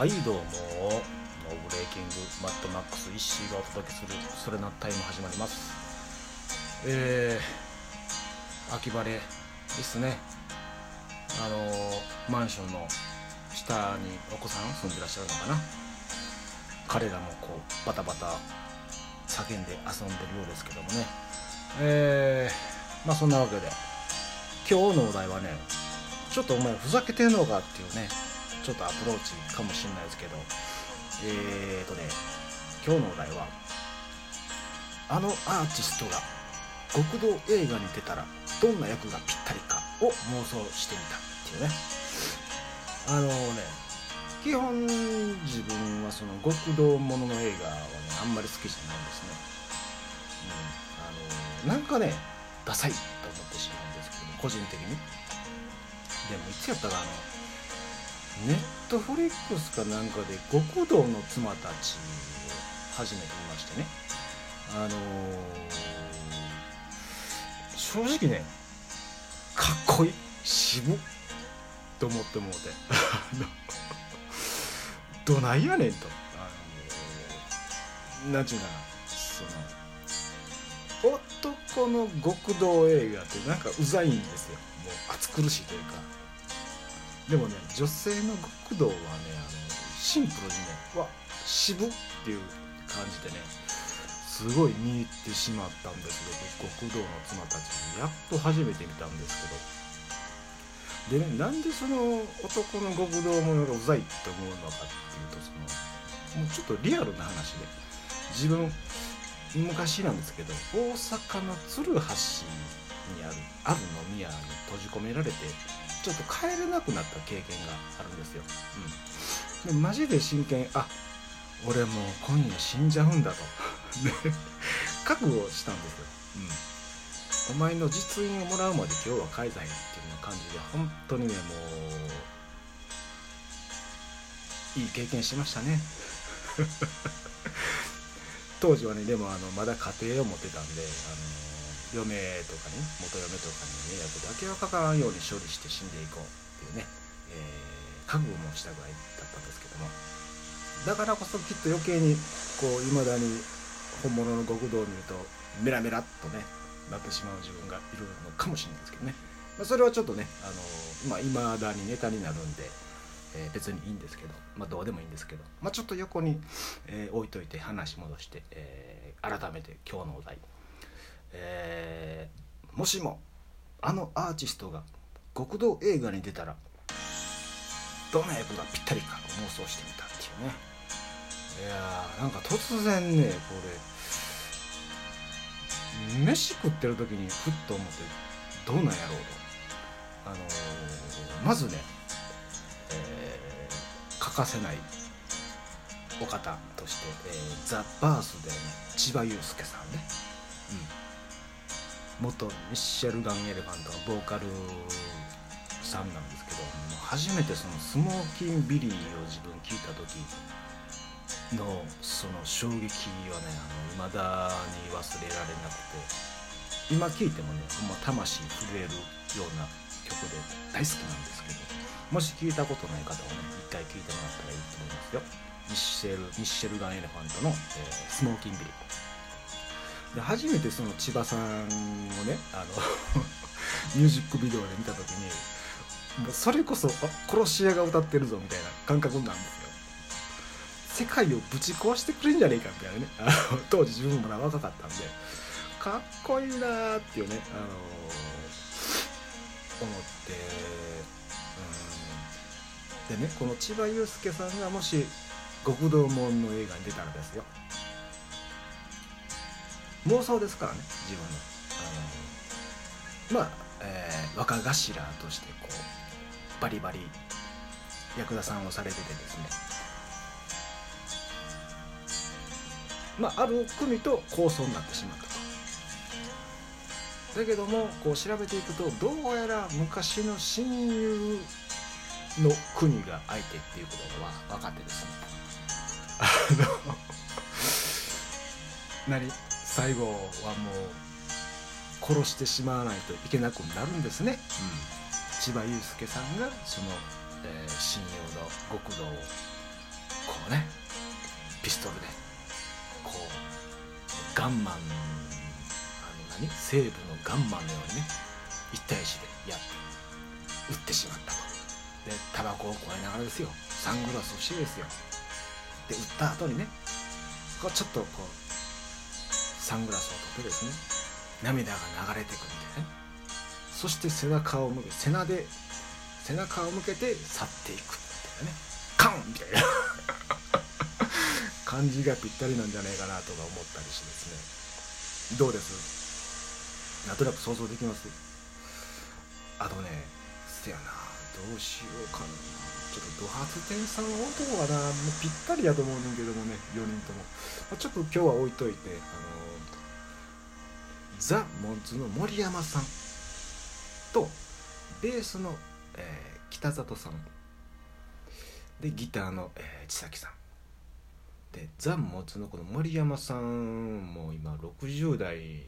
はいどうも。ノーブレーキングマッドマックス石井がお届けするそれなタイム始まります。えー、秋晴れですね。あのーマンションの下にお子さん住んでらっしゃるのかな。彼らもこうバタバタ叫んで遊んでるようですけどもね。えー、まあそんなわけで今日のお題はねちょっとお前ふざけてんのかっていうね。ちょっとアプローチかもしれないですけど。えーとね今日のお題はあのアーティストが極道映画に出たらどんな役がぴったりかを妄想してみたっていうね。あのね基本自分はその極道ものの映画はねあんまり好きじゃないんですね、うん、あのなんかねダサいと思ってしまうんですけど個人的に。でもいつやったかあのネットフリックスかなんかで極道の妻たちを初めて見ましてね。あのー正直ねかっこいい。渋っ。と思ってもうて。どないやねんと。あのなんちゅうかな。その男の極道映画ってなんかうざいんですよ。もう暑苦しいというか。でもね女性の極道はねあのシンプルにねわ渋っていう感じでねすごい見入ってしまったんですけど極道の妻たちにやっと初めて見たんですけど。でねなんでその男の極道ものがうざいって思うのかっていうとそのもうちょっとリアルな話で自分昔なんですけど大阪の鶴橋にあるある飲み屋に閉じ込められてちょっと帰れなくなった経験があるんですよ。うん、でマジで真剣あ俺もう今夜死んじゃうんだとで 覚悟したんですよ。うん、お前の実印をもらうまで今日は帰罪っていうような感じで本当にねもういい経験しましたね。当時はねでもあのまだ家庭を持ってたんであの嫁とかね元嫁とかに迷惑だけはかからんように処理して死んでいこうっていうね、えー、覚悟もしたぐらいだったんですけども。だからこそきっと余計にこういまだに本物の極道を見るとメラメラっとねなってしまう自分がいるのかもしれないですけどね、まあ、それはちょっとねあのまあ、未だにネタになるんで、えー別にいいんですけど、まあ、どうでもいいんですけど、まあ、ちょっと横に、えー置いといて話戻して、えー改めて今日のお題。えーもしもあのアーティストが極道映画に出たらどんな役がぴったりか妄想してみたっていうね。いやーなんか突然ねこれ飯食ってる時にふっと思ってどうなんやろうと。あのーまずね、えー欠かせないお方として、えーザ・バースデーの千葉雄介さんね、うん、元ミッシェルガン・エレファントのボーカルさんなんですけどもう初めてそのスモーキン・ビリーを自分聞いた時のその衝撃はねいまだに忘れられなくて今聴いてもねほんま魂震えるような曲で大好きなんですけどもし聴いたことない方はね一回聴いてもらったらいいと思いますよ。ミッシェルミッシェルガン・エレファントの、えースモーキンビリー。で初めてその千葉さんをねあの ミュージックビデオで見た時にもうそれこそあ殺し屋が歌ってるぞみたいな感覚なんですよ。世界をぶち壊してくれんじゃねえかみたいなね。あの当時自分もまだ若かったんで。かっこいいなーっていうね、あの思って、うん、でねこの千葉雄介さんがもし極道門の映画に出たらですよ妄想ですからね自分の。あのまあ、えー若頭としてこうバリバリ役田さんをされててですね。まあある組と構想になってしまったと。だけどもこう調べていくとどうやら昔の親友の国が相手っていうことが分かってですね。あの何？最後はもう殺してしまわないといけなくなるんですね、千葉雄介さんがその、えー親友の極道をこうねピストルでこうガンマンあの何西部のガンマンのようにね一対一でやって撃ってしまったと。でタバコを加えながらですよ。サングラスをしてですよ。で撃った後にねこうちょっとこうサングラスを取ってですね涙が流れてくるみたいなね。そして背中を向け背中で背中を向けて去っていくみたいなね。カンみたいな。感じがぴったりなんじゃないかなとか思ったりしてですね。どうです？なんとなく想像できます？あとねせやな。どうしようかな。ちょっとド発展さん男はなもうぴったりやと思うんだけどもね4人とも、まあ、ちょっと今日は置いといてあのザ・モンツの森山さんとベースの、えー、北里さん。でギターの、えー、千崎さん。でザ・モンツのこの森山さんも今60代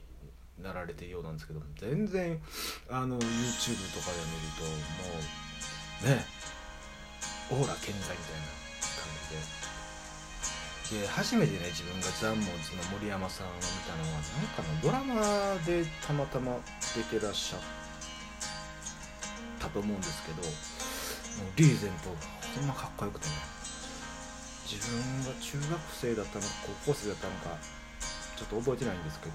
なられてるようなんですけど全然あの YouTube とかで見るともうねオーラ健在みたいな感じで。で初めてね自分がザ・モツの森山さんを見たのは何かのドラマでたまたま出てらっしゃったと思うんですけどもうリーゼントがほんまかっこよくてね。自分が中学生だったのか高校生だったのかちょっと覚えてないんですけど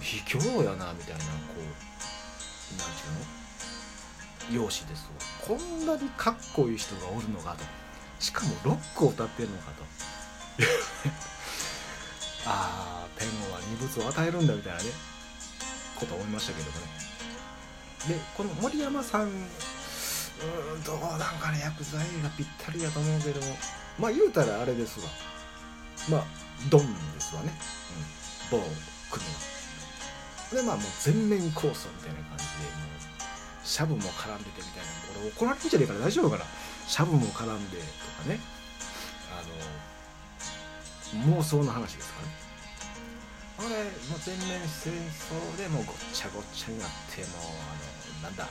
卑怯やなみたいなこう何て言うの容姿ですわ。こんなにかっこいい人がおるのかと。しかもロックを歌ってるのかと。ああペンは二物を与えるんだみたいなねこと思いましたけどもね。でこの森山さんうんどうなんかね薬剤がぴったりやと思うけども。まあ言うたらあれですわ。まあドンですわね、うん、某組のでまあもう全面構想みたいな感じでもうシャブも絡んでてみたいな俺怒られるんじゃねえから大丈夫かな。シャブも絡んでとかね。あの妄想の話ですからね。あれもう全面戦争でもうごっちゃごっちゃになってもうあのなんだ。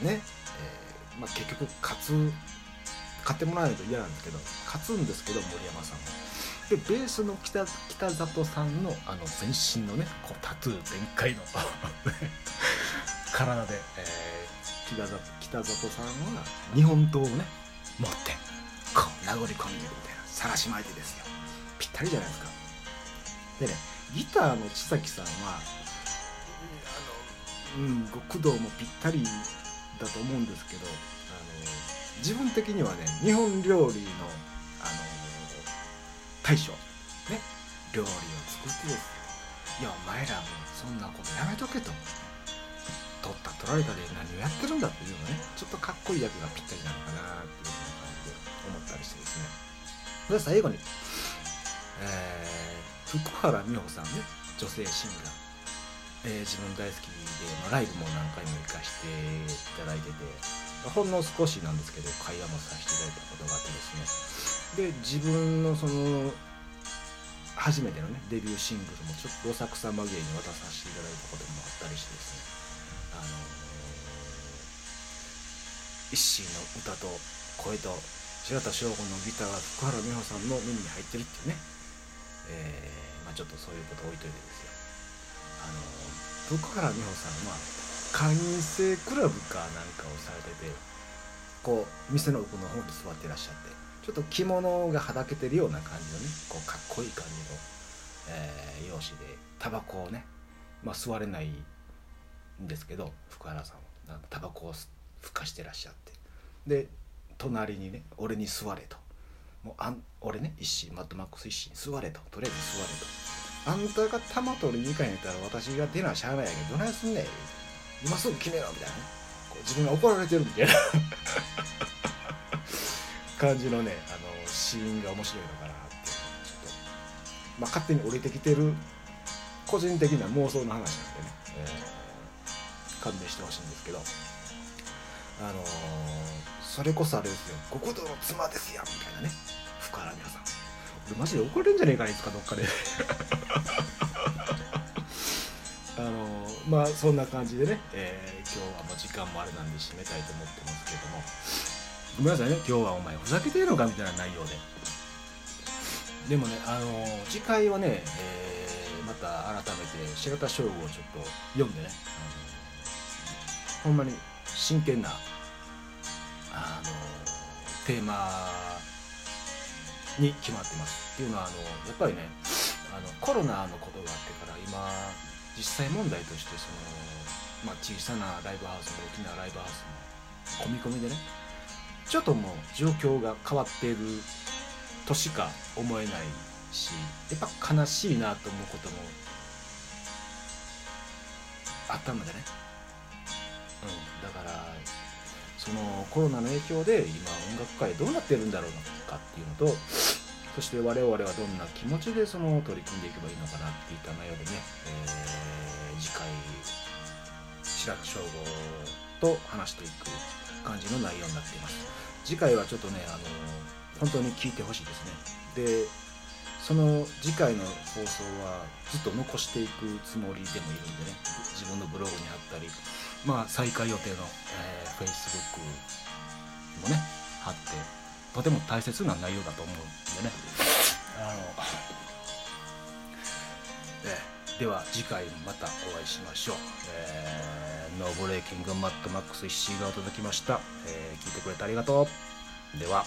えー、ね、え、まあ、結局勝つ買ってもらわないと嫌なんですけど勝つんですけど森山さんも。でベースの北北里さんのあの全身のねこうタトゥー全開の 体で、えー、北里北里さんは日本刀をね持ってこう殴り込んでるみたいな晒し巻いてですよ。ぴったりじゃないですか。でねギターの千崎さんはあのうん極道もぴったりだと思うんですけどあの自分的にはね日本料理のあの大将。ね。料理を作ってですよ。いやお前らもそんなことやめとけと。取った取られたで何をやってるんだっていうのね。ちょっとかっこいい役がぴったりなのかなっていうような感じで思ったりしてですね。で最後に、えー、福原美穂さんね。女性シンガー、えー、自分大好きで、まあ、ライブも何回も行かしていただいてて。ほんの少しなんですけど会話もさせていただいたことがあってですね。で自分のその初めてのねデビューシングルもちょっとおさくさま芸に渡させていただいたこともあったりしてですね。あのー、一心の歌と声と白田翔吾のギターが福原美穂さんの耳に入ってるっていうね、えーまあ、ちょっとそういうこと置いといてですよ。あのー、福原美穂さんは会員制クラブかなんかをされててこう店の奥の方に座ってらっしゃって。ちょっと着物がはだけてるような感じのねこうかっこいい感じの、えー、容姿でタバコをね、まあ、吸われないんですけど福原さんは。タバコをふかしてらっしゃって。で隣にね俺に座れと。もうあん俺ね一心マッドマックス一心座れと。とりあえず座れと。あんたが玉取りに行かへんやったら私が出なしゃあないやけどどないすんねん。今すぐ決めろみたいなね。こう自分が怒られてるみたいな。感じのねあのシーンが面白いのかなってちょっと、まあ、勝手に降りてきてる個人的な妄想の話なんでね、えー、勘弁してほしいんですけどあのー、それこそあれですよ「極道の妻ですよ」みたいなね福原美穂さん。俺マジで怒れるんじゃねえかないつかどっかで。あのーまあそんな感じでね、えー今日はもう時間もあれなんで締めたいと思ってますけども。ごめんなさいね。今日はお前ふざけてるのかみたいな内容で。でもねあのー次回はね、えーまた改めて白田省吾をちょっと読んでね、あのーほんまに真剣なあのーテーマに決まってますっていうのはあのやっぱりねあのコロナのことがあってから今実際問題としてその、まあ、小さなライブハウスも大きなライブハウスも込み込みでねちょっともう状況が変わっているとしか思えないしやっぱ悲しいなと思うこともあったのでね、うん、だからそのコロナの影響で今音楽界どうなってるんだろうかっていうのとそして我々はどんな気持ちでその取り組んでいけばいいのかなっていった内容でね、えー次回白く省吾と話していく感じの内容になっています。次回はちょっとねあの本当に聞いてほしいですね。でその次回の放送はずっと残していくつもりでもいるんでね。自分のブログに貼ったりまあ再開予定の、えー、Facebook もね貼ってとても大切な内容だと思うんでね。あの、えでは次回またお会いしましょう、えーノーブレーキングマットマックス石井がお届きました、えー聞いてくれてありがとう。では。